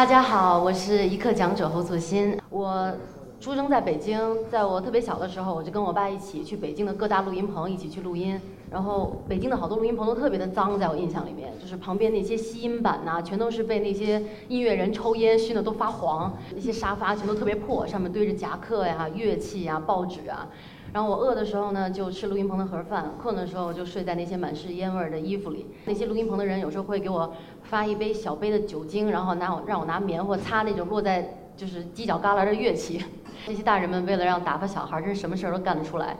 大家好，我是一课讲者侯素欣。我出生在北京，在我特别小的时候，我就跟我爸一起去北京的各大录音棚一起去录音。然后北京的好多录音棚都特别的脏，在我印象里面，就是旁边那些吸音板呐，全都是被那些音乐人抽烟熏的都发黄，那些沙发全都特别破，上面堆着夹克呀、乐器呀、报纸啊。然后我饿的时候呢，就吃录音棚的盒饭；困的时候就睡在那些满是烟味儿的衣服里。那些录音棚的人有时候会给我发一杯小杯的酒精，然后拿我让我拿棉花擦那种落在就是犄角旮旯的乐器。这些大人们为了让打发小孩，真是什么事儿都干得出来。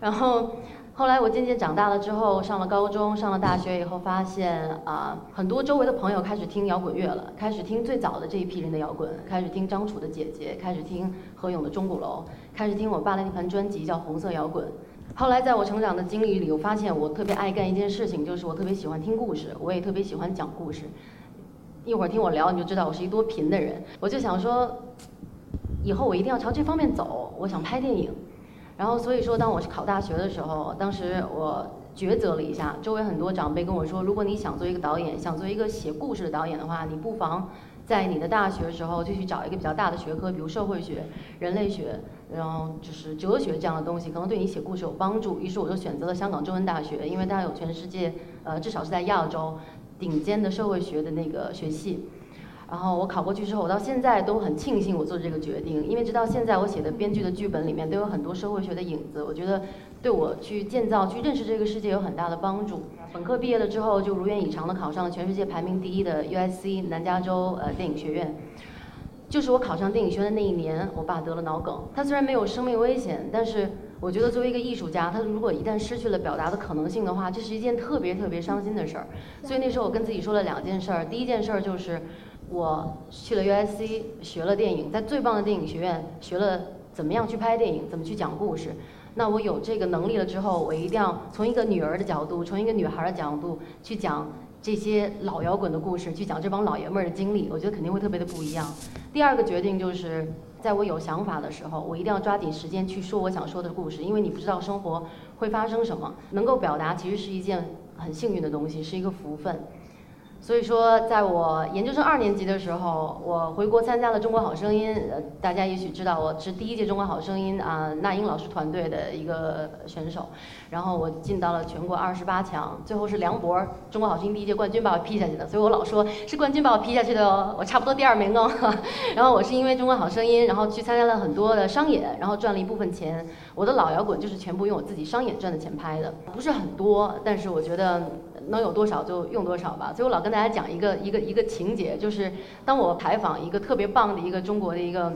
然后后来我渐渐长大了之后，上了高中，上了大学以后，发现啊，很多周围的朋友开始听摇滚乐了，开始听最早的这一批人的摇滚，开始听张楚的姐姐，开始听何勇的钟鼓楼。开始听我爸的那盘专辑叫《红色摇滚》，后来在我成长的经历里，我发现我特别爱干一件事情，就是我特别喜欢听故事，我也特别喜欢讲故事。一会儿听我聊，你就知道我是一多贫的人。我就想说，以后我一定要朝这方面走，我想拍电影。然后所以说，当我是考大学的时候，当时我抉择了一下，周围很多长辈跟我说，如果你想做一个导演，想做一个写故事的导演的话，你不妨。在你的大学的时候，就去找一个比较大的学科，比如社会学、人类学，然后就是哲学这样的东西，可能对你写故事有帮助。于是我就选择了香港中文大学，因为它有全世界，呃，至少是在亚洲顶尖的社会学的那个学系。然后我考过去之后，我到现在都很庆幸我做这个决定，因为直到现在我写的编剧的剧本里面都有很多社会学的影子，我觉得对我去建造、去认识这个世界有很大的帮助。本科毕业了之后，就如愿以偿的考上了全世界排名第一的 USC 南加州呃电影学院。就是我考上电影学院的那一年，我爸得了脑梗。他虽然没有生命危险，但是我觉得作为一个艺术家，他如果一旦失去了表达的可能性的话，这是一件特别特别伤心的事儿。所以那时候我跟自己说了两件事儿，第一件事儿就是我去了 USC 学了电影，在最棒的电影学院学了怎么样去拍电影，怎么去讲故事。那我有这个能力了之后，我一定要从一个女儿的角度，从一个女孩的角度去讲这些老摇滚的故事，去讲这帮老爷们儿的经历，我觉得肯定会特别的不一样。第二个决定就是，在我有想法的时候，我一定要抓紧时间去说我想说的故事，因为你不知道生活会发生什么，能够表达其实是一件很幸运的东西，是一个福分。所以说，在我研究生二年级的时候，我回国参加了《中国好声音》。呃，大家也许知道，我是第一届《中国好声音》啊，那英老师团队的一个选手。然后我进到了全国二十八强，最后是梁博《中国好声音》第一届冠军把我批下去的。所以我老说是冠军把我批下去的哦，我差不多第二名哦。然后我是因为《中国好声音》，然后去参加了很多的商演，然后赚了一部分钱。我的老摇滚就是全部用我自己商演赚的钱拍的，不是很多，但是我觉得。能有多少就用多少吧，所以我老跟大家讲一个一个一个情节，就是当我采访一个特别棒的一个中国的一个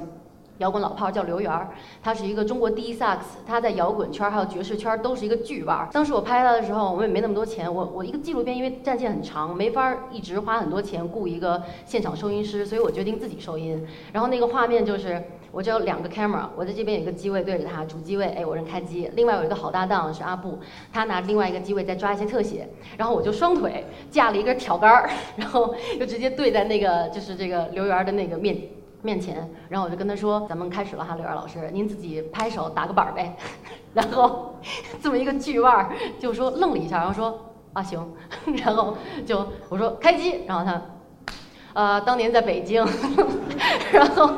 摇滚老炮叫刘源儿，他是一个中国第一萨克斯，他在摇滚圈还有爵士圈都是一个巨腕。当时我拍他的时候，我们也没那么多钱，我我一个纪录片因为战线很长，没法一直花很多钱雇一个现场收音师，所以我决定自己收音。然后那个画面就是。我只有两个 camera，我在这边有一个机位对着他，主机位，哎，我人开机。另外有一个好搭档是阿布，他拿另外一个机位在抓一些特写。然后我就双腿架了一根挑杆儿，然后就直接对在那个就是这个刘源的那个面面前。然后我就跟他说：“咱们开始了哈，刘源老师，您自己拍手打个板儿呗。”然后这么一个巨腕儿就说愣了一下，然后说：“啊行。”然后就我说开机，然后他。呃，当年在北京，然后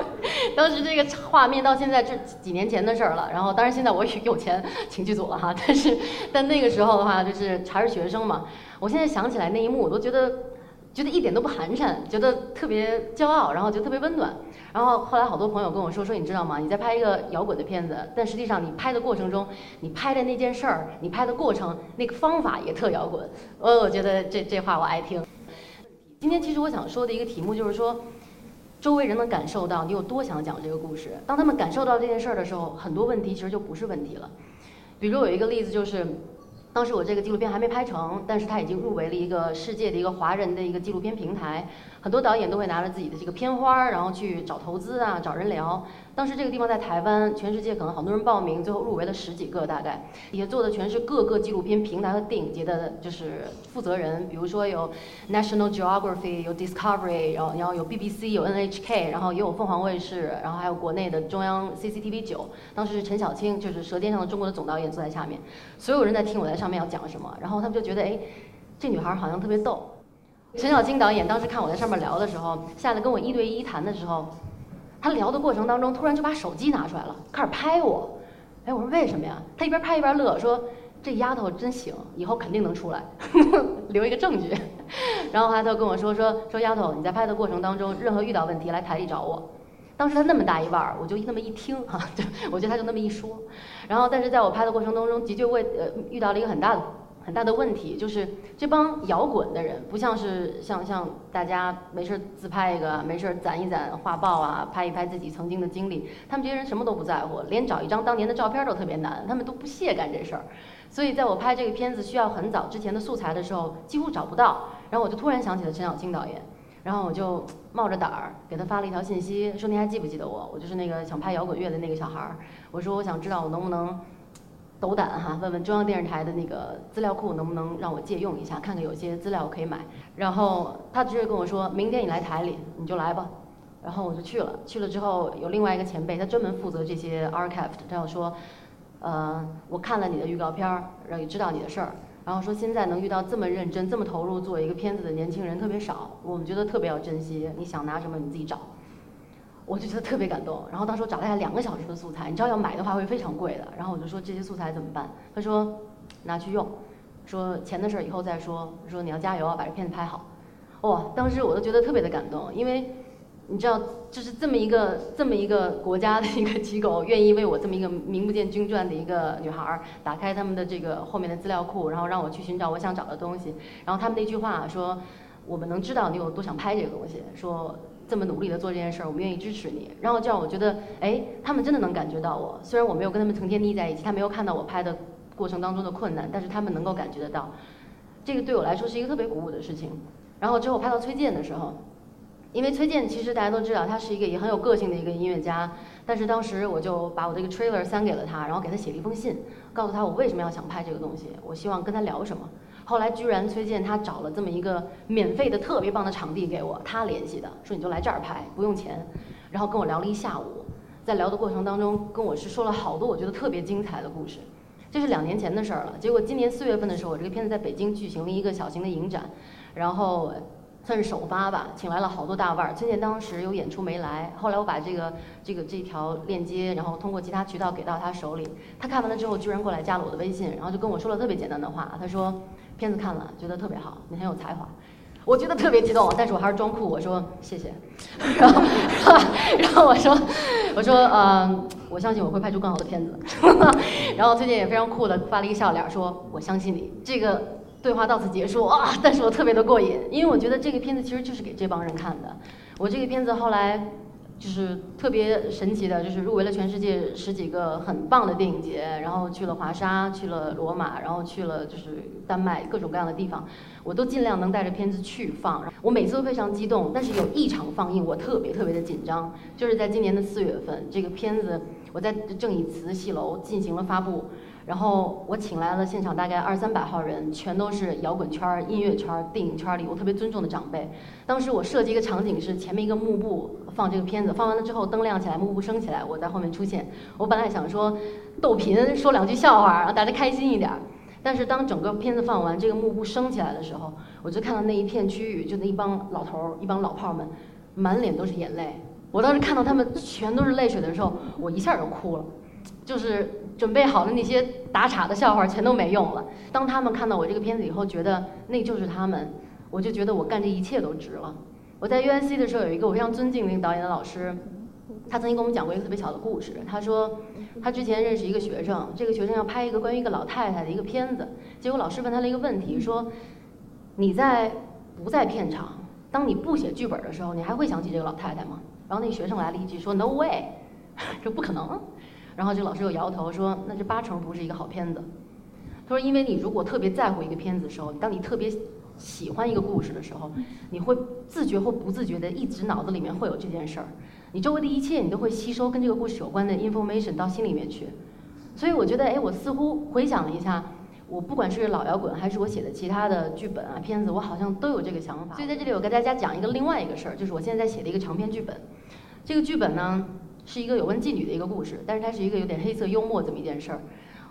当时这个画面到现在这几年前的事儿了。然后当然现在我也有钱请剧组了哈，但是但那个时候的话就是还是学生嘛。我现在想起来那一幕，我都觉得觉得一点都不寒碜，觉得特别骄傲，然后就特别温暖。然后后来好多朋友跟我说说，你知道吗？你在拍一个摇滚的片子，但实际上你拍的过程中，你拍的那件事儿，你拍的过程那个方法也特摇滚。呃，我觉得这这话我爱听。今天其实我想说的一个题目就是说，周围人能感受到你有多想讲这个故事。当他们感受到这件事儿的时候，很多问题其实就不是问题了。比如有一个例子就是，当时我这个纪录片还没拍成，但是它已经入围了一个世界的一个华人的一个纪录片平台。很多导演都会拿着自己的这个片花，然后去找投资啊，找人聊。当时这个地方在台湾，全世界可能好多人报名，最后入围了十几个大概。也做的全是各个纪录片平台和电影节的，就是负责人。比如说有 National Geography，有 Discovery，然后然后有 BBC，有 NHK，然后也有凤凰卫视，然后还有国内的中央 CCTV 九。当时是陈小青，就是《舌尖上的中国》的总导演坐在下面，所有人在听我在上面要讲什么，然后他们就觉得，哎，这女孩好像特别逗。陈小青导演当时看我在上面聊的时候，下来跟我一对一谈的时候，他聊的过程当中，突然就把手机拿出来了，开始拍我。哎，我说为什么呀？他一边拍一边乐，说这丫头真行，以后肯定能出来，留一个证据。然后他就跟我说说说丫头，你在拍的过程当中，任何遇到问题来台里找我。当时他那么大一腕儿，我就那么一听哈，就我觉得他就那么一说。然后但是在我拍的过程当中，的确会呃遇到了一个很大的很大的问题，就是这帮摇滚的人，不像是像像大家没事自拍一个，没事攒一攒画报啊，拍一拍自己曾经的经历。他们这些人什么都不在乎，连找一张当年的照片都特别难，他们都不屑干这事儿。所以在我拍这个片子需要很早之前的素材的时候，几乎找不到。然后我就突然想起了陈小青导演，然后我就冒着胆儿给他发了一条信息，说您还记不记得我？我就是那个想拍摇滚乐的那个小孩儿。我说我想知道我能不能斗胆哈，问问中央电视台的那个资料库能不能让我借用一下，看看有些资料我可以买。然后他直接跟我说，明天你来台里，你就来吧。然后我就去了，去了之后有另外一个前辈，他专门负责这些 archive，他要说，呃，我看了你的预告片儿，然后也知道你的事儿。然后说现在能遇到这么认真、这么投入做一个片子的年轻人特别少，我们觉得特别要珍惜。你想拿什么你自己找，我就觉得特别感动。然后当时我找了他两个小时的素材，你知道要买的话会非常贵的。然后我就说这些素材怎么办？他说拿去用，说钱的事儿以后再说。说你要加油啊，把这片子拍好。哇，当时我都觉得特别的感动，因为。你知道，就是这么一个这么一个国家的一个机构，愿意为我这么一个名不见经传的一个女孩儿打开他们的这个后面的资料库，然后让我去寻找我想找的东西。然后他们那句话说：“我们能知道你有多想拍这个东西，说这么努力的做这件事儿，我们愿意支持你。”然后就让我觉得，哎，他们真的能感觉到我。虽然我没有跟他们成天腻在一起，他没有看到我拍的过程当中的困难，但是他们能够感觉得到。这个对我来说是一个特别鼓舞的事情。然后之后拍到崔健的时候。因为崔健其实大家都知道，他是一个也很有个性的一个音乐家。但是当时我就把我这个 trailer 塞给了他，然后给他写了一封信，告诉他我为什么要想拍这个东西，我希望跟他聊什么。后来居然崔健他找了这么一个免费的特别棒的场地给我，他联系的，说你就来这儿拍，不用钱。然后跟我聊了一下午，在聊的过程当中，跟我是说了好多我觉得特别精彩的故事。这是两年前的事儿了。结果今年四月份的时候，我这个片子在北京举行了一个小型的影展，然后。算是首发吧，请来了好多大腕儿。崔健当时有演出没来，后来我把这个这个这条链接，然后通过其他渠道给到他手里。他看完了之后，居然过来加了我的微信，然后就跟我说了特别简单的话。他说：“片子看了，觉得特别好，你很有才华。”我觉得特别激动，但是我还是装酷，我说谢谢。然后 然后我说我说呃，我相信我会拍出更好的片子。然后崔健也非常酷的发了一个笑脸，说：“我相信你。”这个。对话到此结束啊！但是我特别的过瘾，因为我觉得这个片子其实就是给这帮人看的。我这个片子后来就是特别神奇的，就是入围了全世界十几个很棒的电影节，然后去了华沙，去了罗马，然后去了就是丹麦各种各样的地方，我都尽量能带着片子去放。我每次都非常激动，但是有一场放映我特别特别的紧张，就是在今年的四月份，这个片子我在正义慈戏楼进行了发布。然后我请来了现场大概二三百号人，全都是摇滚圈、音乐圈、电影圈里我特别尊重的长辈。当时我设计一个场景是前面一个幕布放这个片子，放完了之后灯亮起来，幕布升起来，我在后面出现。我本来想说逗贫，说两句笑话，让大家开心一点。但是当整个片子放完，这个幕布升起来的时候，我就看到那一片区域，就那一帮老头儿、一帮老炮儿们，满脸都是眼泪。我当时看到他们全都是泪水的时候，我一下就哭了，就是。准备好的那些打岔的笑话全都没用了。当他们看到我这个片子以后，觉得那就是他们，我就觉得我干这一切都值了。我在 USC 的时候有一个我非常尊敬的一个导演的老师，他曾经跟我们讲过一个特别小的故事。他说他之前认识一个学生，这个学生要拍一个关于一个老太太的一个片子，结果老师问他了一个问题，说你在不在片场，当你不写剧本的时候，你还会想起这个老太太吗？然后那个学生来了一句说 No way，这不可能。然后这个老师又摇头说：“那这八成不是一个好片子。”他说：“因为你如果特别在乎一个片子的时候，当你特别喜欢一个故事的时候，你会自觉或不自觉的一直脑子里面会有这件事儿，你周围的一切你都会吸收跟这个故事有关的 information 到心里面去。所以我觉得，哎，我似乎回想了一下，我不管是老摇滚还是我写的其他的剧本啊片子，我好像都有这个想法。所以在这里我跟大家讲一个另外一个事儿，就是我现在在写的一个长篇剧本。这个剧本呢。是一个有关妓女的一个故事，但是它是一个有点黑色幽默这么一件事儿。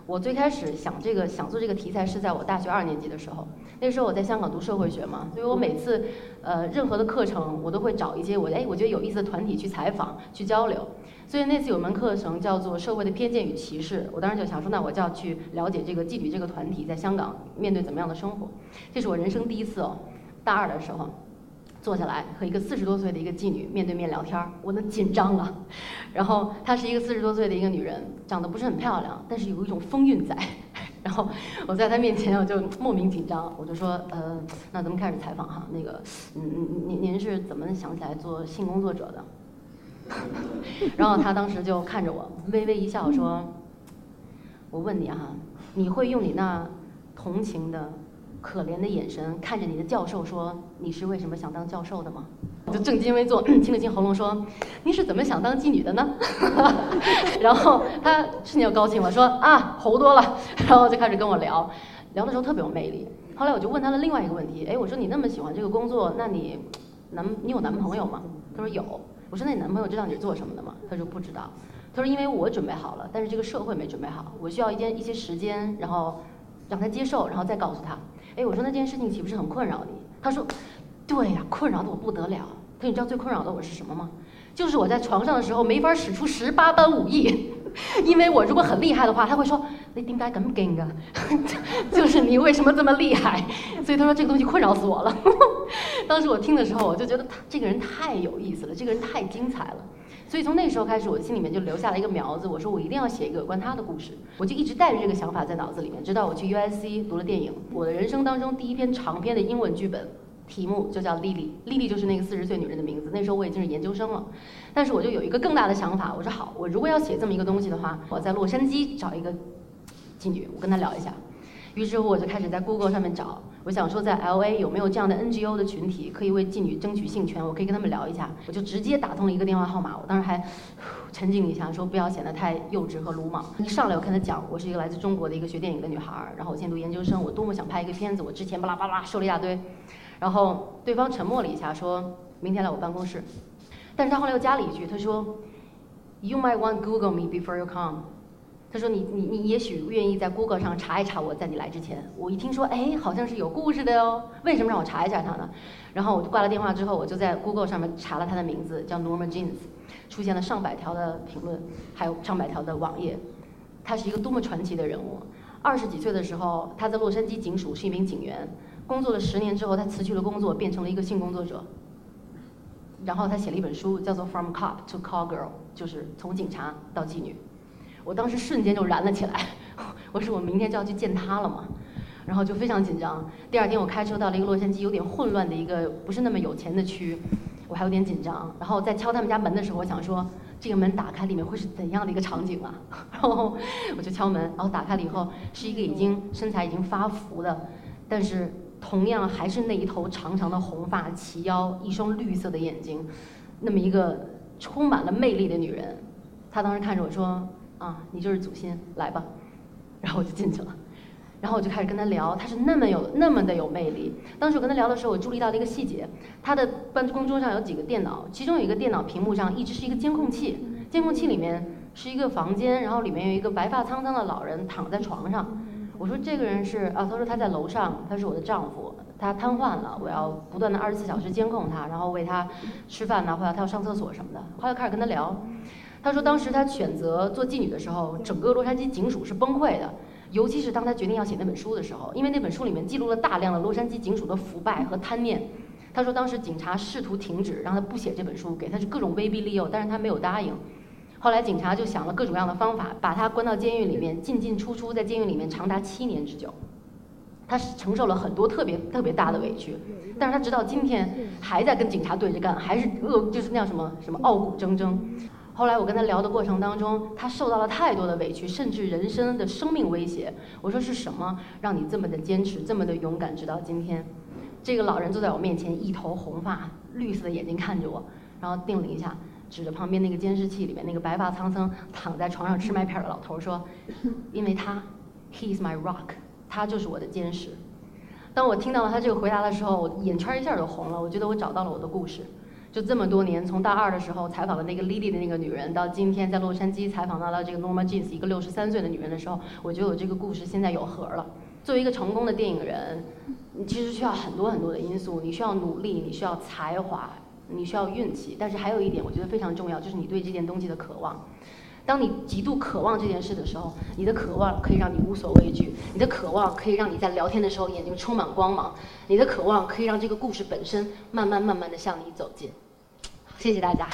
我最开始想这个想做这个题材是在我大学二年级的时候，那时候我在香港读社会学嘛，所以我每次呃任何的课程我都会找一些我哎我觉得有意思的团体去采访去交流，所以那次有门课程叫做社会的偏见与歧视，我当时就想说那我就要去了解这个妓女这个团体在香港面对怎么样的生活，这是我人生第一次哦，大二的时候。坐下来和一个四十多岁的一个妓女面对面聊天儿，我那紧张啊。然后她是一个四十多岁的一个女人，长得不是很漂亮，但是有一种风韵在。然后我在她面前我就莫名紧张，我就说呃，那咱们开始采访哈。那个，嗯，您您是怎么想起来做性工作者的？然后她当时就看着我，微微一笑说：“我问你哈，你会用你那同情的？”可怜的眼神看着你的教授说：“你是为什么想当教授的吗？”就正襟危坐，清了清喉咙说：“你是怎么想当妓女的呢？” 然后他瞬间就高兴了，说：“啊，猴多了。” 然后就开始跟我聊，聊的时候特别有魅力。后来我就问他了另外一个问题：“哎，我说你那么喜欢这个工作，那你男你有男朋友吗？”他说有。我说那你男朋友知道你是做什么的吗？他说不知道。他说因为我准备好了，但是这个社会没准备好，我需要一件一些时间，然后让他接受，然后再告诉他。哎，我说那件事情岂不是很困扰你？他说，对呀，困扰的我不得了。他说你知道最困扰的我是什么吗？就是我在床上的时候没法使出十八般武艺，因为我如果很厉害的话，他会说你顶该咁劲啊，就是你为什么这么厉害？所以他说这个东西困扰死我了。当时我听的时候，我就觉得他这个人太有意思了，这个人太精彩了。所以从那时候开始，我心里面就留下了一个苗子。我说我一定要写一个有关他的故事。我就一直带着这个想法在脑子里面，直到我去 U S C 读了电影。我的人生当中第一篇长篇的英文剧本，题目就叫丽丽》，丽丽就是那个四十岁女人的名字。那时候我已经是研究生了，但是我就有一个更大的想法。我说好，我如果要写这么一个东西的话，我在洛杉矶找一个妓女，我跟她聊一下。于是乎，我就开始在 Google 上面找，我想说在 L A 有没有这样的 NGO 的群体，可以为妓女争取性权，我可以跟他们聊一下。我就直接打通了一个电话号码，我当时还 沉静一下，说不要显得太幼稚和鲁莽。一上来我跟他讲，我是一个来自中国的一个学电影的女孩，然后我现在读研究生，我多么想拍一个片子，我之前巴拉巴拉说了一大堆，然后对方沉默了一下，说明天来我办公室，但是他后来又加了一句，他说，You might want Google me before you come。他说：“你你你也许愿意在 Google 上查一查我在你来之前。”我一听说，哎，好像是有故事的哟。为什么让我查一下他呢？然后我就挂了电话之后，我就在 Google 上面查了他的名字，叫 Norma Jeans，出现了上百条的评论，还有上百条的网页。他是一个多么传奇的人物！二十几岁的时候，他在洛杉矶警署是一名警员，工作了十年之后，他辞去了工作，变成了一个性工作者。然后他写了一本书，叫做《From Cop to Call Girl》，就是从警察到妓女。我当时瞬间就燃了起来，我说我明天就要去见他了嘛，然后就非常紧张。第二天我开车到了一个洛杉矶有点混乱的一个不是那么有钱的区，我还有点紧张。然后在敲他们家门的时候，我想说这个门打开里面会是怎样的一个场景啊？然后我就敲门，然后打开了以后是一个已经身材已经发福的，但是同样还是那一头长长的红发齐腰，一双绿色的眼睛，那么一个充满了魅力的女人。她当时看着我说。啊，你就是祖先，来吧，然后我就进去了，然后我就开始跟他聊，他是那么有那么的有魅力。当时我跟他聊的时候，我注意到了一个细节，他的办公桌上有几个电脑，其中有一个电脑屏幕上一直是一个监控器，监控器里面是一个房间，然后里面有一个白发苍苍的老人躺在床上。我说这个人是啊，他说他在楼上，他是我的丈夫，他瘫痪了，我要不断的二十四小时监控他，然后喂他吃饭呐，或者他要上厕所什么的。后来开始跟他聊。他说，当时他选择做妓女的时候，整个洛杉矶警署是崩溃的，尤其是当他决定要写那本书的时候，因为那本书里面记录了大量的洛杉矶警署的腐败和贪念。他说，当时警察试图停止，让他不写这本书，给他是各种威逼利诱，但是他没有答应。后来警察就想了各种各样的方法，把他关到监狱里面，进进出出在监狱里面长达七年之久。他承受了很多特别特别大的委屈，但是他直到今天还在跟警察对着干，还是恶就是那样什么什么傲骨铮铮。后来我跟他聊的过程当中，他受到了太多的委屈，甚至人生的生命威胁。我说是什么让你这么的坚持，这么的勇敢，直到今天？这个老人坐在我面前，一头红发，绿色的眼睛看着我，然后定了一下，指着旁边那个监视器里面那个白发苍苍躺在床上吃麦片的老头说：“因为他，He is my rock，他就是我的坚实。”当我听到了他这个回答的时候，我眼圈一下就红了。我觉得我找到了我的故事。就这么多年，从大二的时候采访的那个 Lily 的那个女人，到今天在洛杉矶采访到了这个 Norma Jeans 一个六十三岁的女人的时候，我觉得我这个故事现在有核了。作为一个成功的电影人，你其实需要很多很多的因素，你需要努力，你需要才华，你需要运气，但是还有一点我觉得非常重要，就是你对这件东西的渴望。当你极度渴望这件事的时候，你的渴望可以让你无所畏惧，你的渴望可以让你在聊天的时候眼睛充满光芒，你的渴望可以让这个故事本身慢慢慢慢的向你走近。谢谢大家。